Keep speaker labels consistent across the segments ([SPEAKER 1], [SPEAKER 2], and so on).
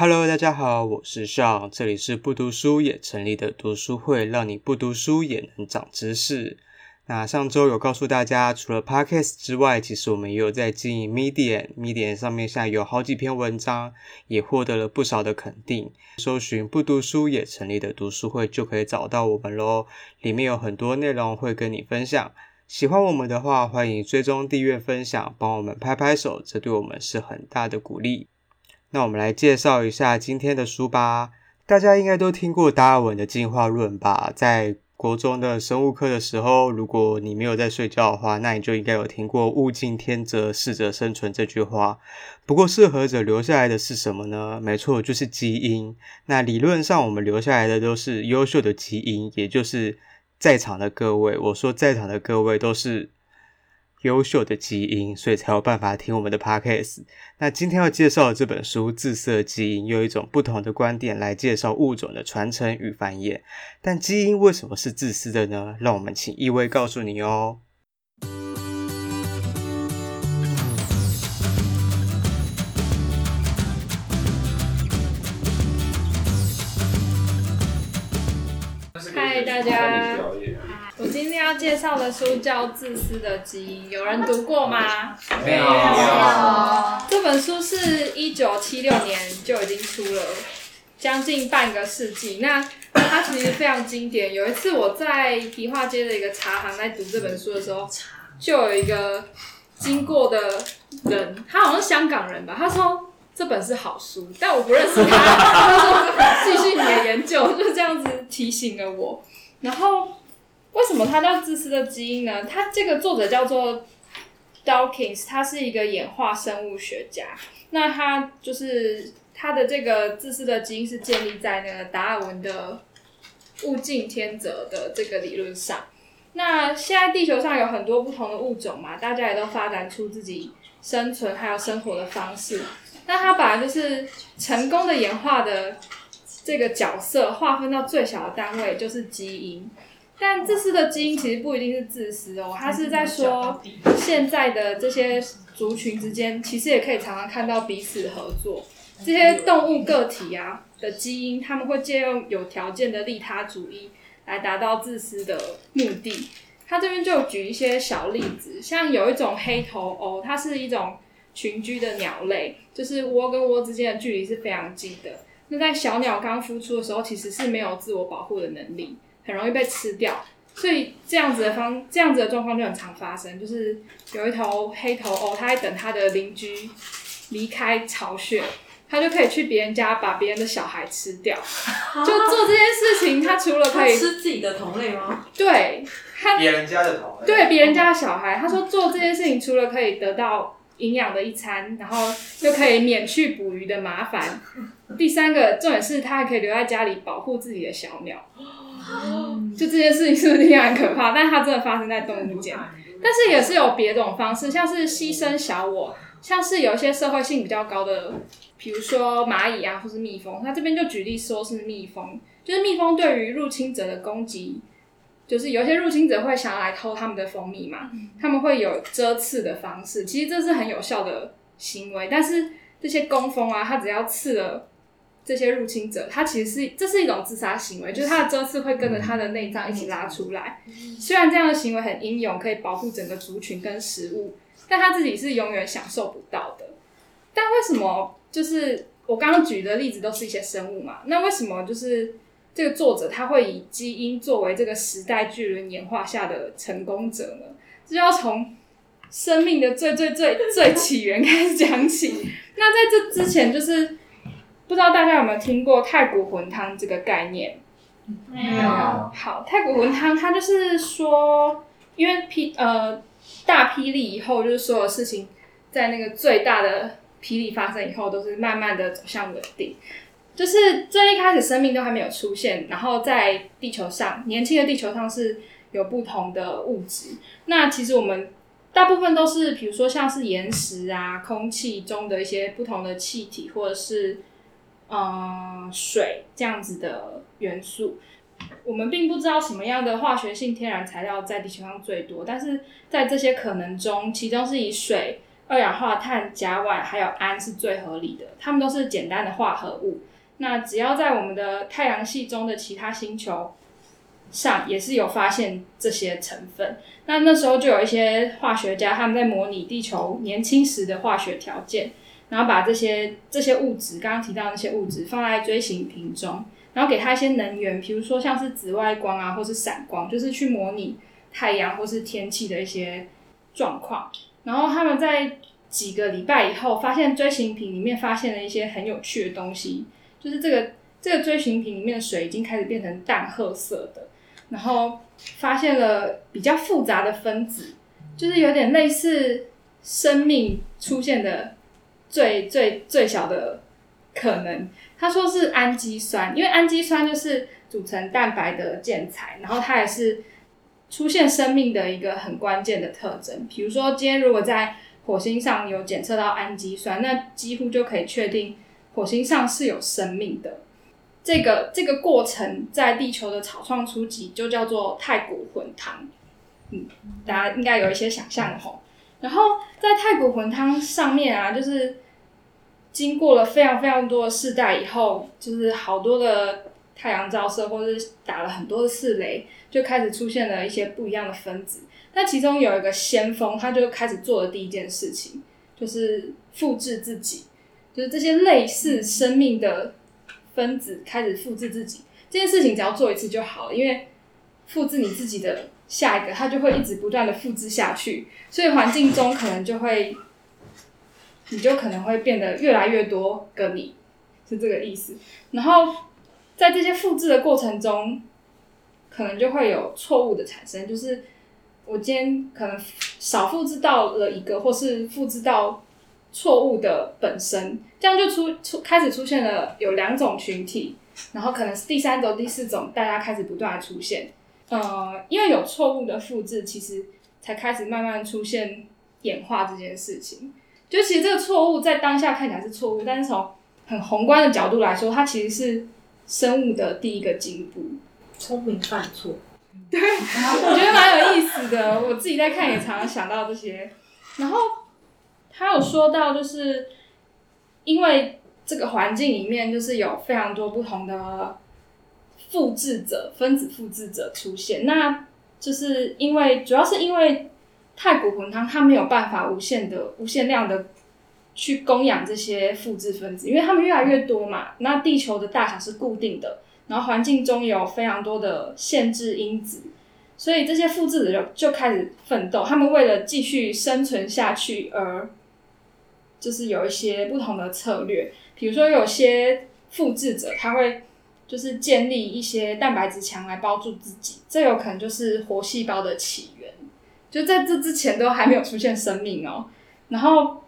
[SPEAKER 1] Hello，大家好，我是笑这里是不读书也成立的读书会，让你不读书也能长知识。那上周有告诉大家，除了 Podcast 之外，其实我们也有在经营 Medium，Medium 上面现在有好几篇文章，也获得了不少的肯定。搜寻不读书也成立的读书会就可以找到我们喽，里面有很多内容会跟你分享。喜欢我们的话，欢迎追踪、订阅、分享，帮我们拍拍手，这对我们是很大的鼓励。那我们来介绍一下今天的书吧。大家应该都听过达尔文的进化论吧？在国中的生物课的时候，如果你没有在睡觉的话，那你就应该有听过“物竞天择，适者生存”这句话。不过，适合者留下来的是什么呢？没错，就是基因。那理论上，我们留下来的都是优秀的基因，也就是。在场的各位，我说在场的各位都是优秀的基因，所以才有办法听我们的 podcast。那今天要介绍的这本书《自私基因》，用一种不同的观点来介绍物种的传承与繁衍。但基因为什么是自私的呢？让我们请一位告诉你哦。
[SPEAKER 2] 要介绍的书叫《自私的基因》，有人读过吗？
[SPEAKER 3] 没有。
[SPEAKER 2] 这本书是一九七六年就已经出了，将近半个世纪。那它其实非常经典。有一次我在迪化街的一个茶行在读这本书的时候，就有一个经过的人，他好像是香港人吧，他说。这本是好书，但我不认识他。他说：“继续你的研究。”就这样子提醒了我。然后，为什么他叫自私的基因呢？他这个作者叫做 Dawkins，他是一个演化生物学家。那他就是他的这个自私的基因是建立在那个达尔文的物竞天择的这个理论上。那现在地球上有很多不同的物种嘛，大家也都发展出自己生存还有生活的方式。那他把就是成功的演化的这个角色，划分到最小的单位就是基因。但自私的基因其实不一定是自私哦，它是在说现在的这些族群之间，其实也可以常常看到彼此合作。这些动物个体啊的基因，他们会借用有条件的利他主义来达到自私的目的。他这边就举一些小例子，像有一种黑头鸥，它是一种。群居的鸟类，就是窝跟窝之间的距离是非常近的。那在小鸟刚孵出的时候，其实是没有自我保护的能力，很容易被吃掉。所以这样子的方，这样子的状况就很常发生。就是有一头黑头鸥，它在等它的邻居离开巢穴，它就可以去别人家把别人的小孩吃掉。就做这件事情，它除了可以
[SPEAKER 3] 吃自己的同类吗？
[SPEAKER 2] 对，
[SPEAKER 4] 别人家的同类。
[SPEAKER 2] 对，别人家的小孩，他说做这件事情除了可以得到。营养的一餐，然后又可以免去捕鱼的麻烦。第三个重点是，他还可以留在家里保护自己的小鸟。就这件事情是不是听起来很可怕？但它真的发生在动物间。但是也是有别种方式，像是牺牲小我，像是有一些社会性比较高的，比如说蚂蚁啊，或是蜜蜂。它这边就举例说是蜜蜂，就是蜜蜂对于入侵者的攻击。就是有些入侵者会想要来偷他们的蜂蜜嘛，他们会有遮刺的方式，其实这是很有效的行为。但是这些工蜂啊，它只要刺了这些入侵者，他其实是这是一种自杀行为，就是他的针刺会跟着他的内脏一起拉出来。虽然这样的行为很英勇，可以保护整个族群跟食物，但他自己是永远享受不到的。但为什么就是我刚刚举的例子都是一些生物嘛？那为什么就是？这个作者他会以基因作为这个时代巨轮演化下的成功者呢？这要从生命的最最最最起源开始讲起。那在这之前，就是不知道大家有没有听过太古魂汤这个概念？没有。好，太古魂汤它就是说，因为霹呃大霹雳以后，就是所有事情在那个最大的霹雳发生以后，都是慢慢的走向稳定。就是最一开始生命都还没有出现，然后在地球上，年轻的地球上是有不同的物质。那其实我们大部分都是，比如说像是岩石啊、空气中的一些不同的气体，或者是嗯水这样子的元素。我们并不知道什么样的化学性天然材料在地球上最多，但是在这些可能中，其中是以水二氧化碳、甲烷还有氨是最合理的，它们都是简单的化合物。那只要在我们的太阳系中的其他星球上，也是有发现这些成分。那那时候就有一些化学家，他们在模拟地球年轻时的化学条件，然后把这些这些物质，刚刚提到那些物质放在锥形瓶中，然后给它一些能源，比如说像是紫外光啊，或是闪光，就是去模拟太阳或是天气的一些状况。然后他们在几个礼拜以后，发现锥形瓶里面发现了一些很有趣的东西，就是这个这个锥形瓶里面的水已经开始变成淡褐色的，然后发现了比较复杂的分子，就是有点类似生命出现的最最最小的可能。他说是氨基酸，因为氨基酸就是组成蛋白的建材，然后它也是。出现生命的一个很关键的特征，比如说今天如果在火星上有检测到氨基酸，那几乎就可以确定火星上是有生命的。这个这个过程在地球的草创初期就叫做太古混汤，嗯，大家应该有一些想象的吼。然后在太古混汤上面啊，就是经过了非常非常多的世代以后，就是好多的太阳照射，或者是打了很多的次雷。就开始出现了一些不一样的分子，那其中有一个先锋，他就开始做的第一件事情就是复制自己，就是这些类似生命的分子开始复制自己。这件事情只要做一次就好了，因为复制你自己的下一个，它就会一直不断的复制下去，所以环境中可能就会，你就可能会变得越来越多个你，是这个意思。然后在这些复制的过程中，可能就会有错误的产生，就是我今天可能少复制到了一个，或是复制到错误的本身，这样就出出开始出现了有两种群体，然后可能是第三种、第四种，大家开始不断的出现。呃，因为有错误的复制，其实才开始慢慢出现演化这件事情。就其实这个错误在当下看起来是错误，但是从很宏观的角度来说，它其实是生物的第一个进步。
[SPEAKER 3] 聪明犯错，
[SPEAKER 2] 对，我觉得蛮有意思的。我自己在看也常常想到这些。然后他有说到，就是因为这个环境里面就是有非常多不同的复制者、分子复制者出现，那就是因为主要是因为太古魂汤它没有办法无限的、无限量的去供养这些复制分子，因为他们越来越多嘛。那地球的大小是固定的。然后环境中有非常多的限制因子，所以这些复制者就就开始奋斗。他们为了继续生存下去，而就是有一些不同的策略。比如说，有些复制者他会就是建立一些蛋白质墙来包住自己，这有可能就是活细胞的起源。就在这之前都还没有出现生命哦。然后，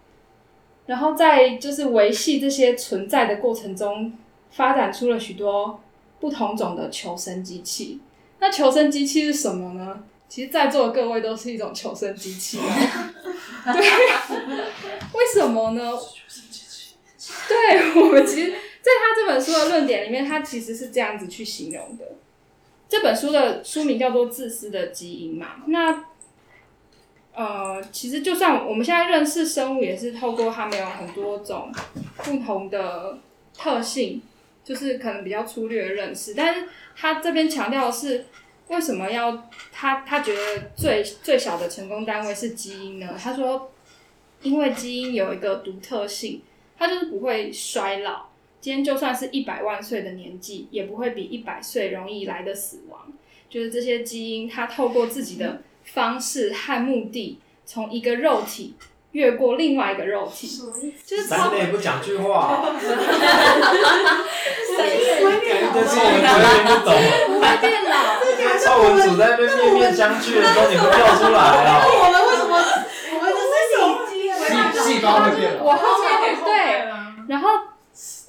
[SPEAKER 2] 然后在就是维系这些存在的过程中，发展出了许多。不同种的求生机器，那求生机器是什么呢？其实，在座的各位都是一种求生机器。对，为什么呢？对，我们其实，在在他这本书的论点里面，他其实是这样子去形容的。这本书的书名叫做《自私的基因》嘛。那，呃，其实就算我们现在认识生物，也是透过他们有很多种不同的特性。就是可能比较粗略的认识，但是他这边强调的是，为什么要他他觉得最最小的成功单位是基因呢？他说，因为基因有一个独特性，它就是不会衰老。今天就算是一百万岁的年纪，也不会比一百岁容易来的死亡。就是这些基因，它透过自己的方式和目的，从一个肉体。越过另外一个肉体，就是
[SPEAKER 4] 三类不讲句话。
[SPEAKER 3] 三类
[SPEAKER 4] 这是我们绝对不懂。
[SPEAKER 2] 不会变老。
[SPEAKER 4] 超文组在那边面面相觑的时候，你会跳出来啊？
[SPEAKER 3] 我们为什么？我们就是细
[SPEAKER 5] 细胞会变老。
[SPEAKER 2] 我后面对，然后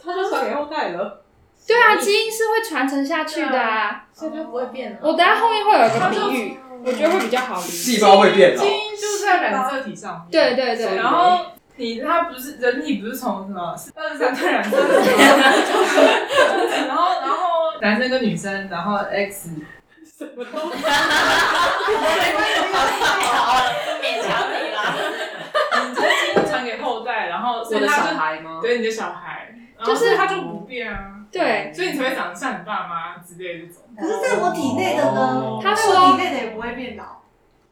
[SPEAKER 3] 他就传给后代了。
[SPEAKER 2] 对啊，基因是会传承下去的啊，
[SPEAKER 3] 所以它不会变的。
[SPEAKER 2] 我等下后面会有一个比喻。我觉得会比较好理解。
[SPEAKER 5] 细胞会变老。
[SPEAKER 6] 基因就是在染色体上面。
[SPEAKER 2] 对对对。
[SPEAKER 6] 然后你它不是人体不是从什么二十三对染色体，然后然后男生跟女生，然后 X 什么都。哈哈哈哈哈！勉强你啦。你这基因传给后代，然后我的小孩吗？对你的小孩，
[SPEAKER 2] 就是
[SPEAKER 6] 然后他就不变啊，
[SPEAKER 2] 对，
[SPEAKER 6] 所以你才会长得像你爸妈之类的这种。
[SPEAKER 3] 可是在我体内的呢？
[SPEAKER 2] 他说
[SPEAKER 3] 在我体内的也不会变老。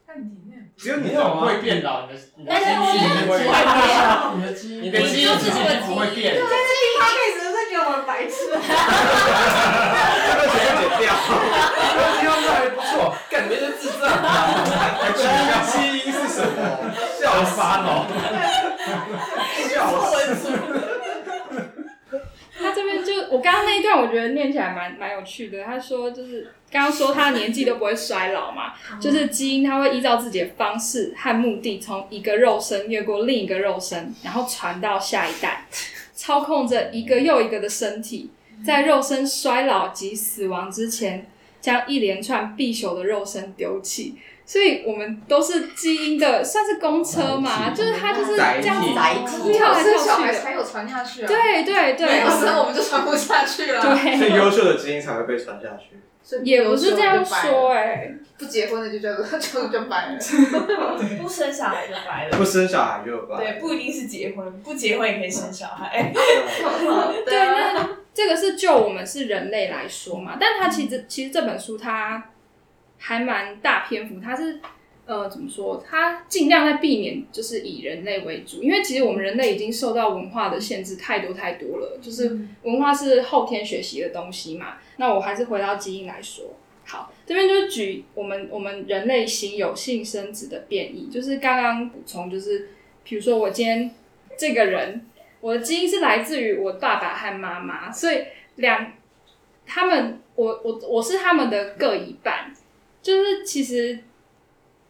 [SPEAKER 6] 但你体内
[SPEAKER 5] 只有你这种
[SPEAKER 4] 会变老？你的你的基因
[SPEAKER 7] 不会变
[SPEAKER 4] 你的基因，
[SPEAKER 7] 你的基因
[SPEAKER 4] 你基因不会变。
[SPEAKER 3] 他开始在给我们白痴。
[SPEAKER 5] 这个全部剪掉。
[SPEAKER 4] 我基因还不错，感觉是智障啊！
[SPEAKER 5] 还取消基因是什么？
[SPEAKER 4] 笑翻哦！
[SPEAKER 5] 笑死！
[SPEAKER 2] 我刚刚那一段，我觉得念起来蛮蛮有趣的。他说就是刚刚说他的年纪都不会衰老嘛，就是基因它会依照自己的方式和目的，从一个肉身越过另一个肉身，然后传到下一代，操控着一个又一个的身体，在肉身衰老及死亡之前，将一连串必朽的肉身丢弃。所以我们都是基因的，算是公车嘛，就是它就是这样子
[SPEAKER 7] 载体
[SPEAKER 2] 跳来
[SPEAKER 6] 生小
[SPEAKER 2] 跳去
[SPEAKER 6] 才有传下去啊。
[SPEAKER 2] 对对对，
[SPEAKER 6] 没有生我们就传不下去了。
[SPEAKER 2] 对，
[SPEAKER 5] 所以优秀的基因才会被传下去。
[SPEAKER 2] 也不是这样说哎、
[SPEAKER 6] 不结婚的就叫做就就白了。
[SPEAKER 7] 不生小孩就白了。
[SPEAKER 5] 不生小孩就有吧？
[SPEAKER 7] 对，不一定是结婚，不结婚也可以生小孩。
[SPEAKER 2] 对，那这个是就我们是人类来说嘛，但它其实其实这本书它还蛮大篇幅，它是呃怎么说？它尽量在避免就是以人类为主，因为其实我们人类已经受到文化的限制太多太多了，就是文化是后天学习的东西嘛。那我还是回到基因来说，好，这边就是举我们我们人类型有性生殖的变异，就是刚刚补充，就是比如说我今天这个人。我的基因是来自于我爸爸和妈妈，所以两他们，我我我是他们的各一半。就是其实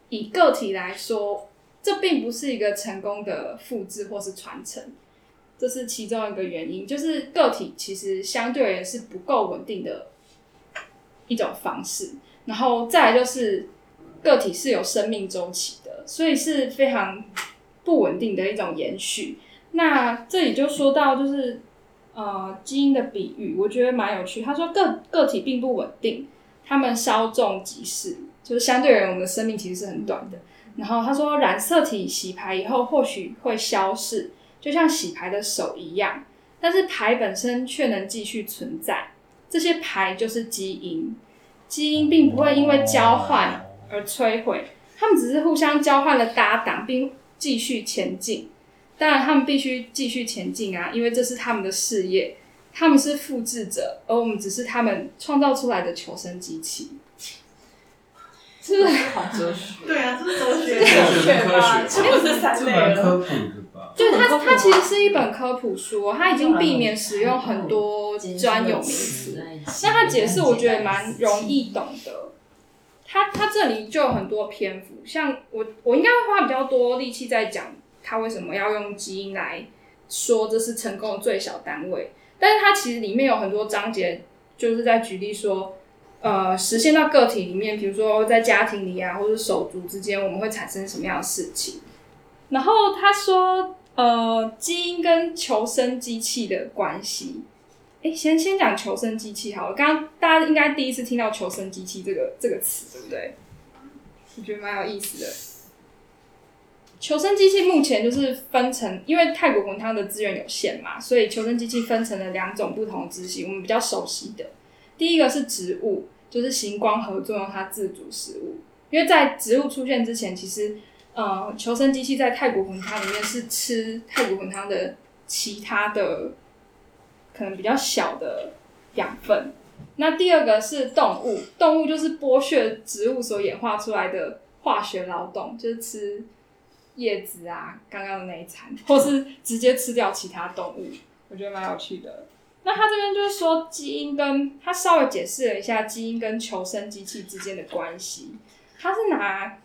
[SPEAKER 2] 以个体来说，这并不是一个成功的复制或是传承，这是其中一个原因。就是个体其实相对而言是不够稳定的一种方式，然后再来就是个体是有生命周期的，所以是非常不稳定的一种延续。那这里就说到，就是呃基因的比喻，我觉得蛮有趣。他说个个体并不稳定，他们稍纵即逝，就是相对而言，我们的生命其实是很短的。然后他说，染色体洗牌以后或许会消逝，就像洗牌的手一样，但是牌本身却能继续存在。这些牌就是基因，基因并不会因为交换而摧毁，他们只是互相交换了搭档，并继续前进。当然，他们必须继续前进啊，因为这是他们的事业，他们是复制者，而我们只是他们创造出来的求生机器。是不是
[SPEAKER 7] 好哲学？
[SPEAKER 3] 对啊，这是哲学。
[SPEAKER 5] 哲学跟科学
[SPEAKER 7] 这不是三类了。
[SPEAKER 4] 科普的吧？
[SPEAKER 2] 就它，它其实是一本科普书哦，它已经避免使用很多专有名词。那它解释我觉得蛮容易懂的。它它这里就有很多篇幅，像我我应该会花比较多力气在讲它为什么要用基因来说这是成功的最小单位，但是它其实里面有很多章节就是在举例说。呃，实现到个体里面，比如说在家庭里啊，或者手足之间，我们会产生什么样的事情？然后他说，呃，基因跟求生机器的关系。诶，先先讲求生机器好了。刚刚大家应该第一次听到求生机器这个这个词，对不对？我觉得蛮有意思的。求生机器目前就是分成，因为泰国滚汤的资源有限嘛，所以求生机器分成了两种不同的支系，我们比较熟悉的。第一个是植物，就是行光合作用，它自主食物。因为在植物出现之前，其实呃，求生机器在泰国滚汤里面是吃泰国滚汤的其他的可能比较小的养分。那第二个是动物，动物就是剥削植物所演化出来的化学劳动，就是吃叶子啊，刚刚的那一餐，或是直接吃掉其他动物。我觉得蛮有趣的。那他这边就是说，基因跟他稍微解释了一下基因跟求生机器之间的关系。他是拿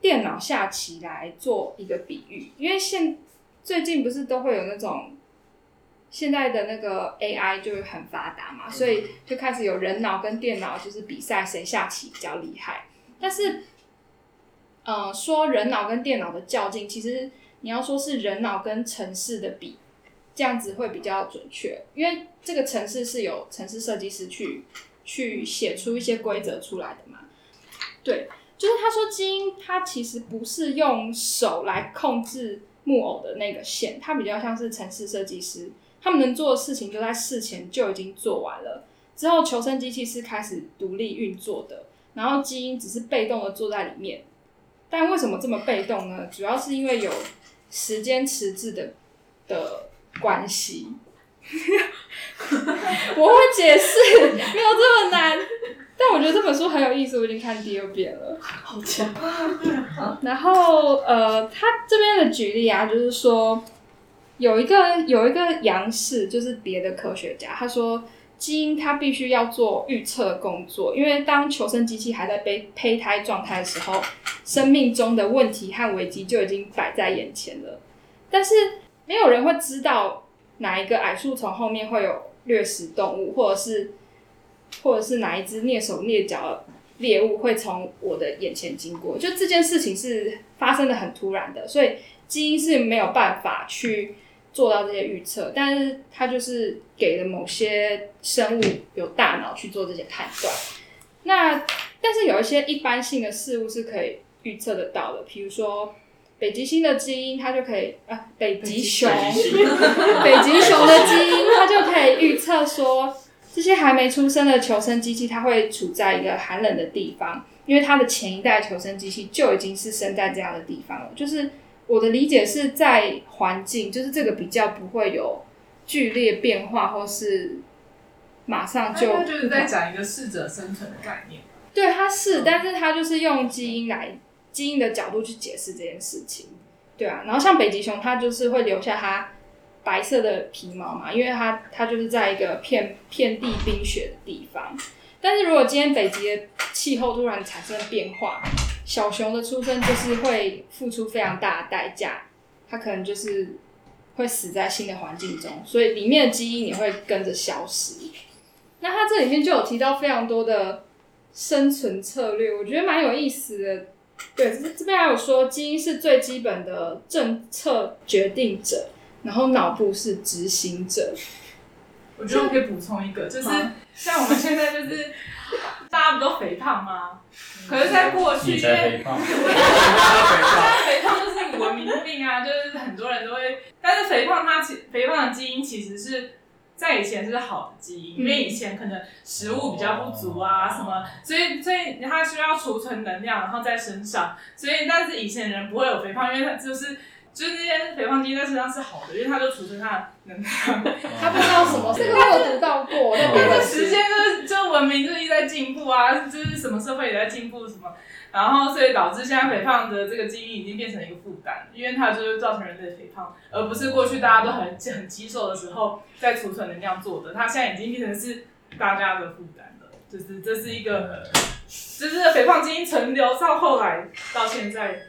[SPEAKER 2] 电脑下棋来做一个比喻，因为现最近不是都会有那种现在的那个 AI 就很发达嘛，所以就开始有人脑跟电脑就是比赛谁下棋比较厉害。但是，呃，说人脑跟电脑的较劲，其实你要说是人脑跟城市的比。这样子会比较准确，因为这个城市是有城市设计师去去写出一些规则出来的嘛。对，就是他说基因它其实不是用手来控制木偶的那个线，它比较像是城市设计师，他们能做的事情就在事前就已经做完了，之后求生机器是开始独立运作的，然后基因只是被动的坐在里面。但为什么这么被动呢？主要是因为有时间迟滞的的关系。我会解释，没有这么难。但我觉得这本书很有意思，我已经看第二遍了。
[SPEAKER 3] 好强。
[SPEAKER 2] 然后呃，他这边的举例啊，就是说有一个有一个杨氏，就是别的科学家，他说基因它必须要做预测工作，因为当求生机器还在被胚胎状态的时候，生命中的问题和危机就已经摆在眼前了。但是没有人会知道哪一个矮树丛后面会有掠食动物，或者是。或者是哪一只蹑手蹑脚的猎物会从我的眼前经过？就这件事情是发生的很突然的，所以基因是没有办法去做到这些预测。但是它就是给了某些生物有大脑去做这些判断。那但是有一些一般性的事物是可以预测得到的，比如说北极星的基因，它就可以啊，北极熊，北极熊的基因，它就可以预测说。这些还没出生的求生机器，它会处在一个寒冷的地方，因为它的前一代求生机器就已经是生在这样的地方了。就是我的理解是在环境，就是这个比较不会有剧烈变化，或是马上就。
[SPEAKER 6] 他就是在讲一个适者生存的概念。
[SPEAKER 2] 对，它是，但是它就是用基因来基因的角度去解释这件事情。对啊，然后像北极熊，它就是会留下它。白色的皮毛嘛，因为它它就是在一个遍遍地冰雪的地方。但是如果今天北极的气候突然产生变化，小熊的出生就是会付出非常大的代价，它可能就是会死在新的环境中，所以里面的基因也会跟着消失。那它这里面就有提到非常多的生存策略，我觉得蛮有意思的。对，这边还有说，基因是最基本的政策决定者。然后脑部是执行者，
[SPEAKER 6] 我觉得我可以补充一个，就是像我们现在就是 大家不都肥胖吗？可是，在过去，因为肥胖，肥胖就是一个文明病啊，就是很多人都会，但是肥胖它其肥胖的基因其实是在以前是好的基因，因为以前可能食物比较不足啊什么，所以所以它需要储存能量，然后在身上，所以但是以前人不会有肥胖，因为它就是。就是那些肥胖基因在身上是好的，因为它就储存它的能量。
[SPEAKER 2] 他不知道什么，这个我有读到过。那别的
[SPEAKER 6] 时间就是就文明就是一直在进步啊，就是什么社会也在进步什么，然后所以导致现在肥胖的这个基因已经变成一个负担，因为它就是造成人类肥胖，而不是过去大家都很很肌瘦的时候在储存能量做的，它现在已经变成是大家的负担了，就是这是一个，就是肥胖基因存留到后来到现在。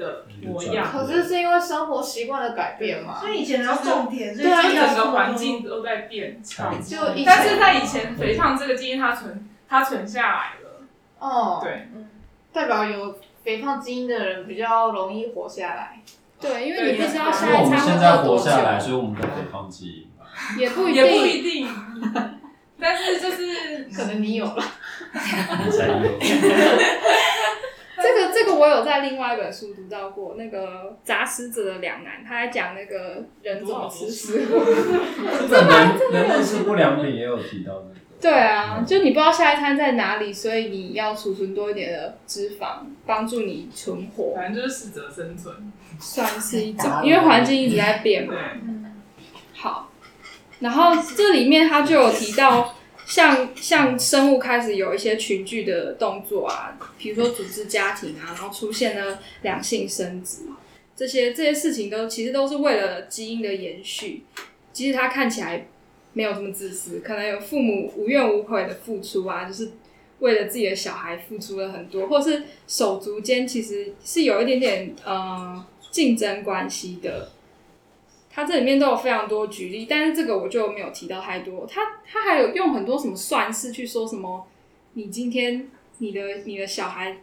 [SPEAKER 6] 的模样，
[SPEAKER 7] 可是是因为生活习惯的改变嘛？
[SPEAKER 3] 所以以前要种田，
[SPEAKER 6] 对啊，整个环境都在变。就，但是在以前，肥胖这个基因它存，它存下来了。
[SPEAKER 7] 哦，
[SPEAKER 6] 对，
[SPEAKER 7] 代表有肥胖基因的人比较容易活下来。
[SPEAKER 2] 对，因为你不知道下
[SPEAKER 4] 一餐会现在活下来，所以我们的肥胖基因
[SPEAKER 2] 也不
[SPEAKER 6] 也不一定。但是就是
[SPEAKER 7] 可能你有了，
[SPEAKER 4] 才有。
[SPEAKER 2] 这个这个我有在另外一本书读到过，那个杂食者的两难，他在讲那个人怎么吃食物。
[SPEAKER 4] 这人人类吃不良品也有提到这个。
[SPEAKER 2] 对啊，就你不知道下一餐在哪里，所以你要储存多一点的脂肪，帮助你存活。
[SPEAKER 6] 反正就是适者生存，
[SPEAKER 2] 算是一种，因为环境一直在变嘛。好，然后这里面他就有提到。像像生物开始有一些群聚的动作啊，比如说组织家庭啊，然后出现了两性生殖，这些这些事情都其实都是为了基因的延续。其实它看起来没有这么自私，可能有父母无怨无悔的付出啊，就是为了自己的小孩付出了很多，或是手足间其实是有一点点呃竞争关系的。它这里面都有非常多举例，但是这个我就没有提到太多。它它还有用很多什么算式去说什么，你今天你的你的小孩，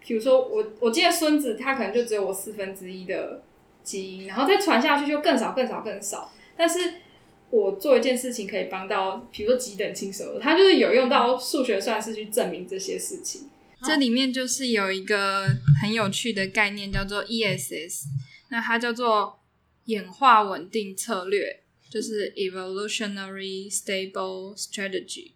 [SPEAKER 2] 比如说我我今天孙子，他可能就只有我四分之一的基因，然后再传下去就更少更少更少。但是我做一件事情可以帮到，比如说几等亲手，他就是有用到数学算式去证明这些事情。这里面就是有一个很有趣的概念叫做 ESS，那它叫做。演化稳定策略，就是 evolutionary stable strategy。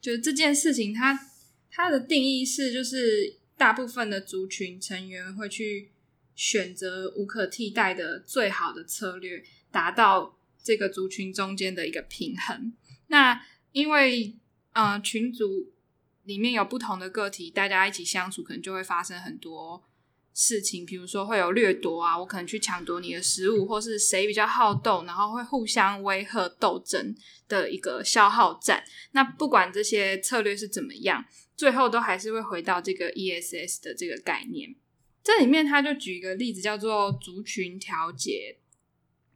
[SPEAKER 2] 就是这件事情它，它的定义是，就是大部分的族群成员会去选择无可替代的最好的策略，达到这个族群中间的一个平衡。那因为呃群组里面有不同的个体，大家一起相处，可能就会发生很多。事情，比如说会有掠夺啊，我可能去抢夺你的食物，或是谁比较好斗，然后会互相威吓斗争的一个消耗战。那不管这些策略是怎么样，最后都还是会回到这个 ESS 的这个概念。这里面他就举一个例子，叫做族群调节。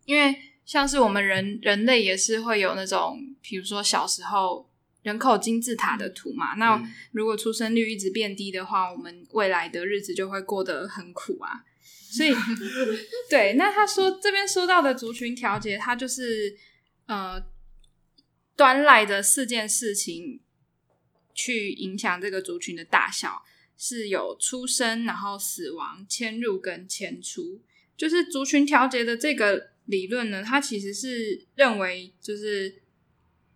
[SPEAKER 2] 因为像是我们人人类也是会有那种，比如说小时候。人口金字塔的图嘛，那如果出生率一直变低的话，我们未来的日子就会过得很苦啊。所以，对，那他说这边说到的族群调节，它就是呃，端赖的四件事情去影响这个族群的大小，是有出生、然后死亡、迁入跟迁出，就是族群调节的这个理论呢，它其实是认为就是。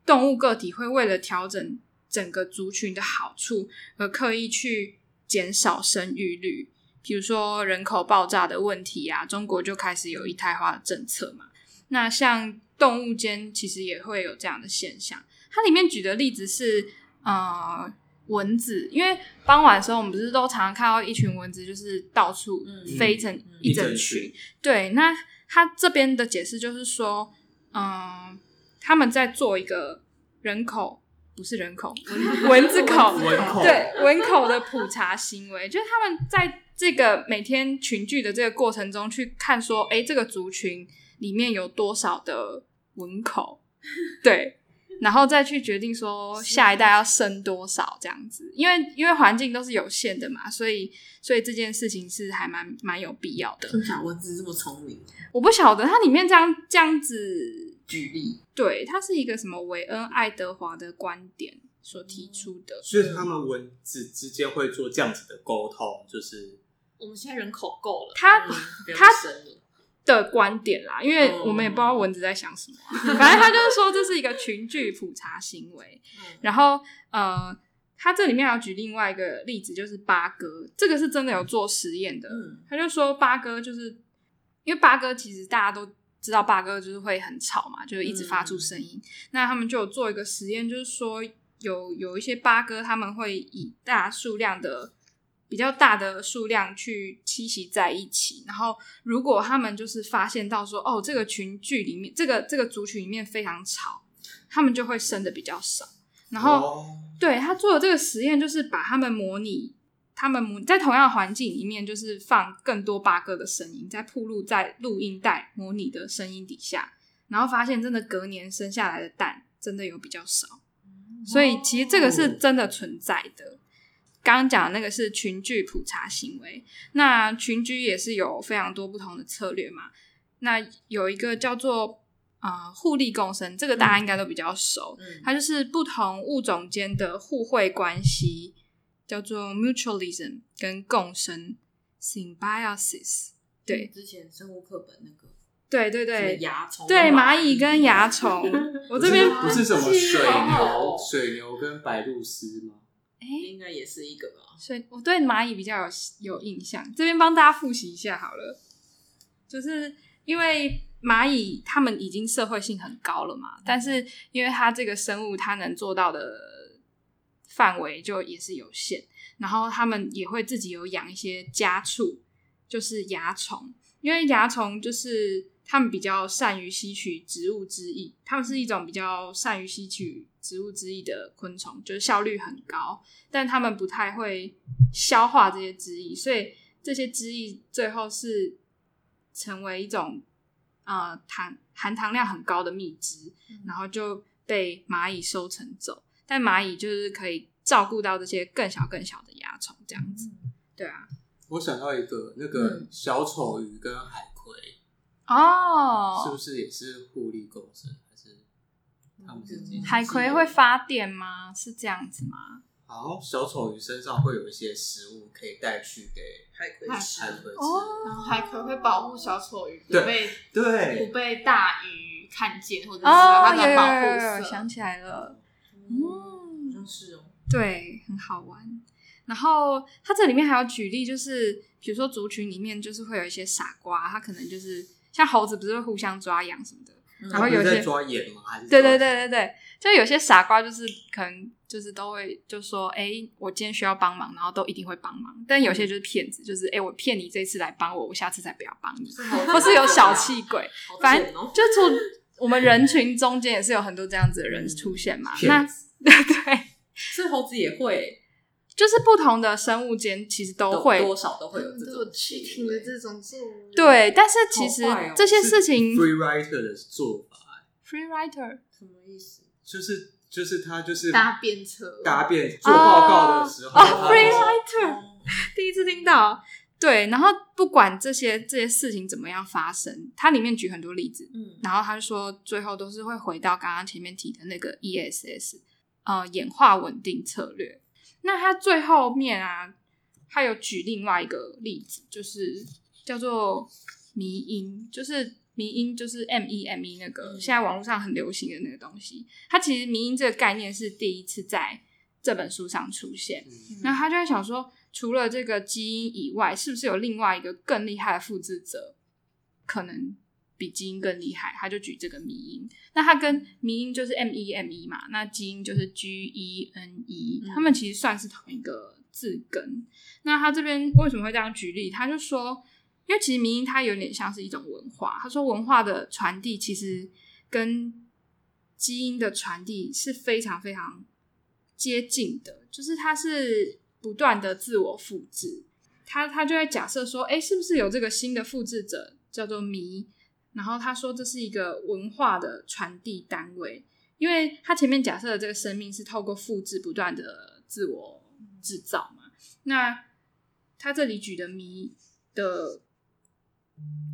[SPEAKER 2] 动物个体会为了调整整个族群的好处，而刻意去减少生育率。比如说人口爆炸的问题啊，中国就开始有一胎化的政策嘛。那像动物间其实也会有这样的现象。它里面举的例子是，呃，蚊子，因为傍晚的时候，我们不是都常常看到一群蚊子，就是到处飞成一整群。对，那它这边的解释就是说，嗯、呃。他们在做一个人口，不是人口，蚊子口，对，蚊口的普查行为，就是他们在这个每天群聚的这个过程中，去看说，哎，这个族群里面有多少的蚊口，对，然后再去决定说下一代要生多少这样子，因为因为环境都是有限的嘛，所以所以这件事情是还蛮蛮有必要的。
[SPEAKER 3] 小蚊子这么聪明，
[SPEAKER 2] 我不晓得它里面这样这样子。
[SPEAKER 3] 举例，
[SPEAKER 2] 对，它是一个什么韦恩爱德华的观点所提出的，
[SPEAKER 8] 所以他们文字之间会做这样子的沟通，就是
[SPEAKER 7] 我们现在人口够了，
[SPEAKER 2] 他他的观点啦，因为我们也不知道蚊子在想什么，啊，反正他就是说这是一个群聚普查行为，然后呃，他这里面要举另外一个例子，就是八哥，这个是真的有做实验的，他就说八哥就是因为八哥其实大家都。知道八哥就是会很吵嘛，就是一直发出声音。嗯、那他们就有做一个实验，就是说有有一些八哥，他们会以大数量的比较大的数量去栖息在一起。然后，如果他们就是发现到说，哦，这个群聚里面，这个这个族群里面非常吵，他们就会生的比较少。然后，哦、对他做的这个实验，就是把他们模拟。他们在同样的环境里面，就是放更多八哥的声音，在铺露在录音带模拟的声音底下，然后发现真的隔年生下来的蛋真的有比较少，所以其实这个是真的存在的。刚刚讲的那个是群聚普查行为，那群居也是有非常多不同的策略嘛。那有一个叫做啊、呃、互利共生，这个大家应该都比较熟，它就是不同物种间的互惠关系。叫做 mutualism 跟共生 symbiosis，对，
[SPEAKER 3] 之前生物课本那个，
[SPEAKER 2] 对对对，
[SPEAKER 3] 蚜虫，
[SPEAKER 2] 对蚂蚁跟蚜虫，我这边
[SPEAKER 8] 不是什么水牛，水牛跟白鹭鸶吗？
[SPEAKER 3] 哎，应该也是一个吧。
[SPEAKER 2] 所以我对蚂蚁比较有有印象，这边帮大家复习一下好了，就是因为蚂蚁它们已经社会性很高了嘛，但是因为它这个生物它能做到的。范围就也是有限，然后他们也会自己有养一些家畜，就是蚜虫，因为蚜虫就是他们比较善于吸取植物汁液，他们是一种比较善于吸取植物汁液的昆虫，就是效率很高，但他们不太会消化这些汁液，所以这些汁液最后是成为一种呃糖含糖量很高的蜜汁，然后就被蚂蚁收成走。但蚂蚁就是可以照顾到这些更小更小的蚜虫，这样子，对啊。
[SPEAKER 8] 我想到一个，那个小丑鱼跟海葵
[SPEAKER 2] 哦，
[SPEAKER 8] 是不是也是互利共生？还是他们之间？
[SPEAKER 2] 海葵会发电吗？是这样子吗？
[SPEAKER 8] 好，小丑鱼身上会有一些食物可以带去给
[SPEAKER 3] 海葵吃，
[SPEAKER 8] 海葵吃，
[SPEAKER 7] 然后海葵会保护小丑鱼不
[SPEAKER 8] 对
[SPEAKER 7] 被
[SPEAKER 8] 对
[SPEAKER 7] 不被大鱼看见，或者是
[SPEAKER 2] 哦，
[SPEAKER 7] 它的保护色。
[SPEAKER 2] 想起来了，
[SPEAKER 3] 嗯，好像是哦。
[SPEAKER 2] 对，很好玩。然后它这里面还有举例，就是比如说族群里面就是会有一些傻瓜，他可能就是像猴子，不是会互相抓痒什么的，
[SPEAKER 3] 嗯
[SPEAKER 2] 然后有些
[SPEAKER 8] 抓眼吗？还是
[SPEAKER 2] 对对对对对，就有些傻瓜就是可能就是都会就说，哎，我今天需要帮忙，然后都一定会帮忙。但有些就是骗子，就是哎，我骗你这次来帮我，我下次才不要帮你，或是有小气鬼，
[SPEAKER 3] 好
[SPEAKER 2] 反正就从我们人群中间也是有很多这样子的人出现嘛。那 对，
[SPEAKER 3] 是猴子也会，
[SPEAKER 2] 就是不同的生物间其实都会
[SPEAKER 3] 多少都会有这种
[SPEAKER 7] 去听的这种作物。
[SPEAKER 2] 对，但是其
[SPEAKER 3] 实
[SPEAKER 2] 这些事情
[SPEAKER 8] free writer 的做法
[SPEAKER 2] ，free writer
[SPEAKER 3] 什么意思？
[SPEAKER 8] 就是就是他就是
[SPEAKER 7] 搭便车，
[SPEAKER 8] 搭便做报告的时候，
[SPEAKER 2] 哦
[SPEAKER 8] 他
[SPEAKER 2] ，free
[SPEAKER 8] 就是
[SPEAKER 2] writer 第一次听到。对，然后不管这些这些事情怎么样发生，它里面举很多例子，
[SPEAKER 3] 嗯，
[SPEAKER 2] 然后他就说最后都是会回到刚刚前面提的那个 ESS，呃，演化稳定策略。那他最后面啊，他有举另外一个例子，就是叫做迷因，就是迷因，就是 M E M E 那个、
[SPEAKER 3] 嗯
[SPEAKER 2] 现在网络上很流行的那个东西。它其实迷因这个概念是第一次在这本书上出现。
[SPEAKER 8] 嗯
[SPEAKER 2] 那他就会想说，除了这个基因以外，是不是有另外一个更厉害的复制者，可能比基因更厉害？他就举这个迷因。那它跟迷因就是 M E M E 嘛，那基因就是 G E N E，
[SPEAKER 3] 嗯
[SPEAKER 2] 他们其实算是同一个字根。那他这边为什么会这样举例？他就说，因为其实迷因它有点像是一种文化。他说，文化的传递其实跟基因的传递是非常非常接近的，就是它是不断的自我复制。他他就在假设说，哎，是不是有这个新的复制者叫做迷？然后他说这是一个文化的传递单位，因为他前面假设的这个生命是透过复制不断的自我制造嘛。那他这里举的谜的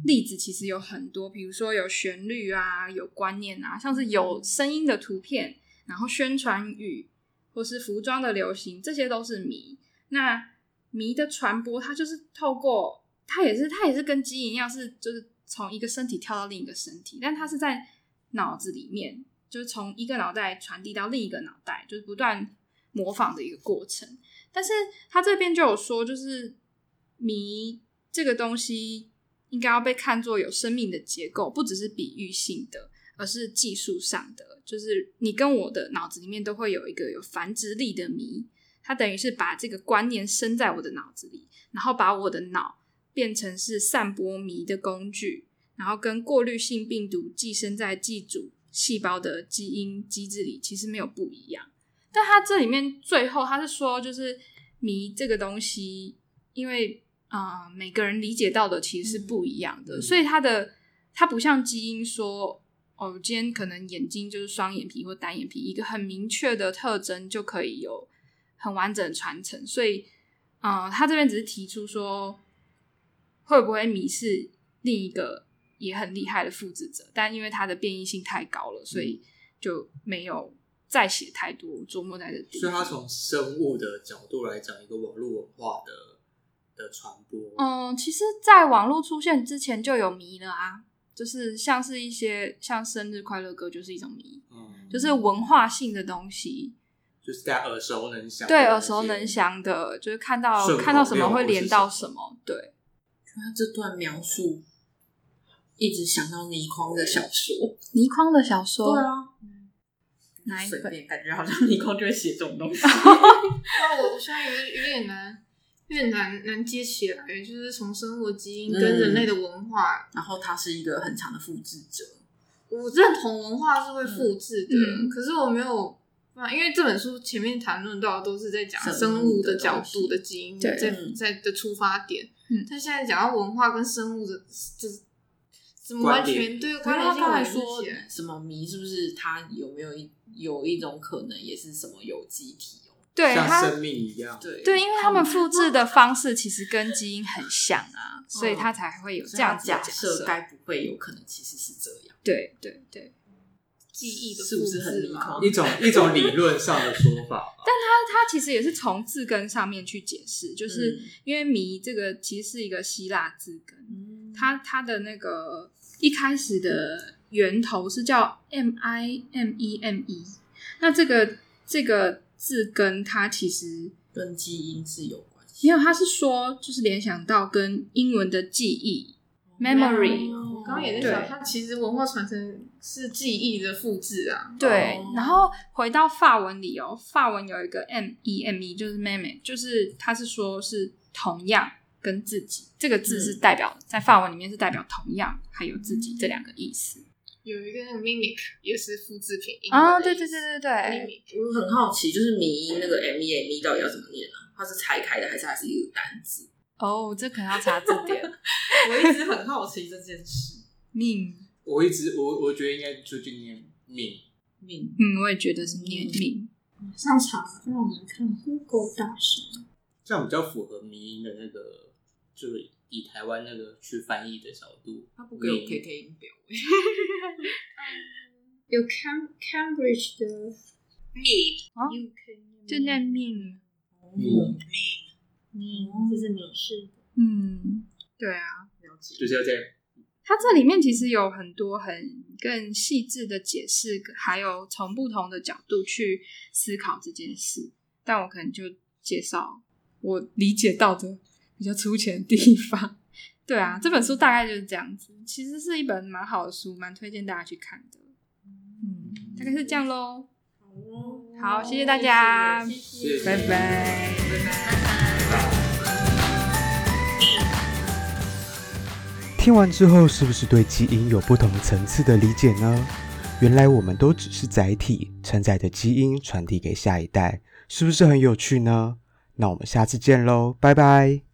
[SPEAKER 2] 例子其实有很多，比如说有旋律啊，有观念啊，像是有声音的图片，然后宣传语或是服装的流行，这些都是谜。那谜的传播，它就是透过它也是它也是跟基因一样，是就是从一个身体跳到另一个身体，但它是在脑子里面，就是从一个脑袋传递到另一个脑袋，就是不断模仿的一个过程。但是他这边就有说，就是迷这个东西应该要被看作有生命的结构，不只是比喻性的，而是技术上的。就是你跟我的脑子里面都会有一个有繁殖力的迷，它等于是把这个观念生在我的脑子里，然后把我的脑变成是散播迷的工具，然后跟过滤性病毒寄生在寄主细胞的基因机制里，其实没有不一样。但它这里面最后他是说，就是迷这个东西，因为啊、呃，每个人理解到的其实是不一样的，
[SPEAKER 8] 嗯
[SPEAKER 2] 所以它的它不像基因说，哦，今天可能眼睛就是双眼皮或单眼皮，一个很明确的特征就可以有很完整的传承。所以，啊、呃，他这边只是提出说，会不会迷失另一个也很厉害的复制者，但因为它的变异性太高了，所以就没有。再写太多琢磨在这地方，
[SPEAKER 8] 所以他从生物的角度来讲一个网络文化的的传播。
[SPEAKER 2] 嗯，其实，在网络出现之前就有迷了啊，就是像是一些像生日快乐歌就是一种迷，
[SPEAKER 8] 嗯，
[SPEAKER 2] 就是文化性的东西，
[SPEAKER 8] 就是大家耳熟能详，
[SPEAKER 2] 对，耳熟能详的，就是看到看到什么会连到什么，对。
[SPEAKER 3] 他这段描述一直想到倪匡的小说，
[SPEAKER 2] 倪匡的小说，
[SPEAKER 3] 对啊。
[SPEAKER 2] 哪一本？
[SPEAKER 3] 感觉好像倪匡就会写这种东西。
[SPEAKER 7] 那我现在有点有点难，有点难难接起来，就是从生物基因跟人类的文化，
[SPEAKER 3] 嗯、然后他是一个很强的复制者。
[SPEAKER 7] 我认同文化是会复制的，
[SPEAKER 2] 嗯、
[SPEAKER 7] 可是我没有，因为这本书前面谈论到的都是在讲生物的角度的基因，在在的出发点。嗯，但现在讲到文化跟生物的，就是。怎么完全对？
[SPEAKER 3] 关联性刚才说什么迷？是不是它有没有一有一种可能，也是什么有机体哦？
[SPEAKER 2] 对，
[SPEAKER 8] 像生命一样。
[SPEAKER 3] 对
[SPEAKER 2] 对，因为他们复制的方式其实跟基因很像啊，所以他才会有这样子
[SPEAKER 3] 假设。该不会有可能其实是这样？
[SPEAKER 2] 对对对，
[SPEAKER 7] 记忆的
[SPEAKER 3] 是不是很？
[SPEAKER 8] 一种一种理论上的说法。
[SPEAKER 2] 但他他其实也是从字根上面去解释，就是因为迷这个其实是一个希腊字根，它它的那个。一开始的源头是叫 M I M E M E，那这个这个字根它其实
[SPEAKER 3] 跟基因是有关系，
[SPEAKER 2] 没有，他是说就是联想到跟英文的记忆 memory，
[SPEAKER 7] 我刚刚也在想，它其实文化传承是记忆的复制啊。
[SPEAKER 2] 对，然后回到法文里哦，法文有一个 M E M E，就是 meme，就是它是说是同样跟自己这个字是代表在法文里面是代表同样还有自己这两个意思。
[SPEAKER 7] 有一个那个 mimic 也是复制品
[SPEAKER 2] 啊，对对对对对。
[SPEAKER 3] 我很好奇，就是迷音那个 M E M E 到底要怎么念啊？它是拆开的还是还是一个单字？
[SPEAKER 2] 哦，这可能要查字典。
[SPEAKER 3] 我一直很好奇这件事。
[SPEAKER 2] 命，
[SPEAKER 8] 我一直我我觉得应该就就念命
[SPEAKER 3] 命。
[SPEAKER 2] 嗯，我也觉得是念命。
[SPEAKER 9] 马上查，让我们看 Google 大神。
[SPEAKER 8] 这样比较符合迷音的那个，就是以台湾那个去翻译的角度。
[SPEAKER 3] 他不给我 K K 音表。
[SPEAKER 9] 有 Cam Cambridge 的
[SPEAKER 2] 命，就念命。
[SPEAKER 8] 命
[SPEAKER 9] 命，这是美式的。
[SPEAKER 2] 嗯，对啊，
[SPEAKER 3] 了解。
[SPEAKER 8] 就是要这样。
[SPEAKER 2] 它这里面其实有很多很更细致的解释，还有从不同的角度去思考这件事。但我可能就介绍我理解到的比较粗浅的地方。对啊，这本书大概就是这样子。其实是一本蛮好的书，蛮推荐大家去看的。嗯，大概是这样喽。好，谢谢大家，谢谢拜拜，拜拜。
[SPEAKER 1] 听完之后，是不是对基因有不同层次的理解呢？原来我们都只是载体，承载的基因传递给下一代，是不是很有趣呢？那我们下次见喽，拜拜。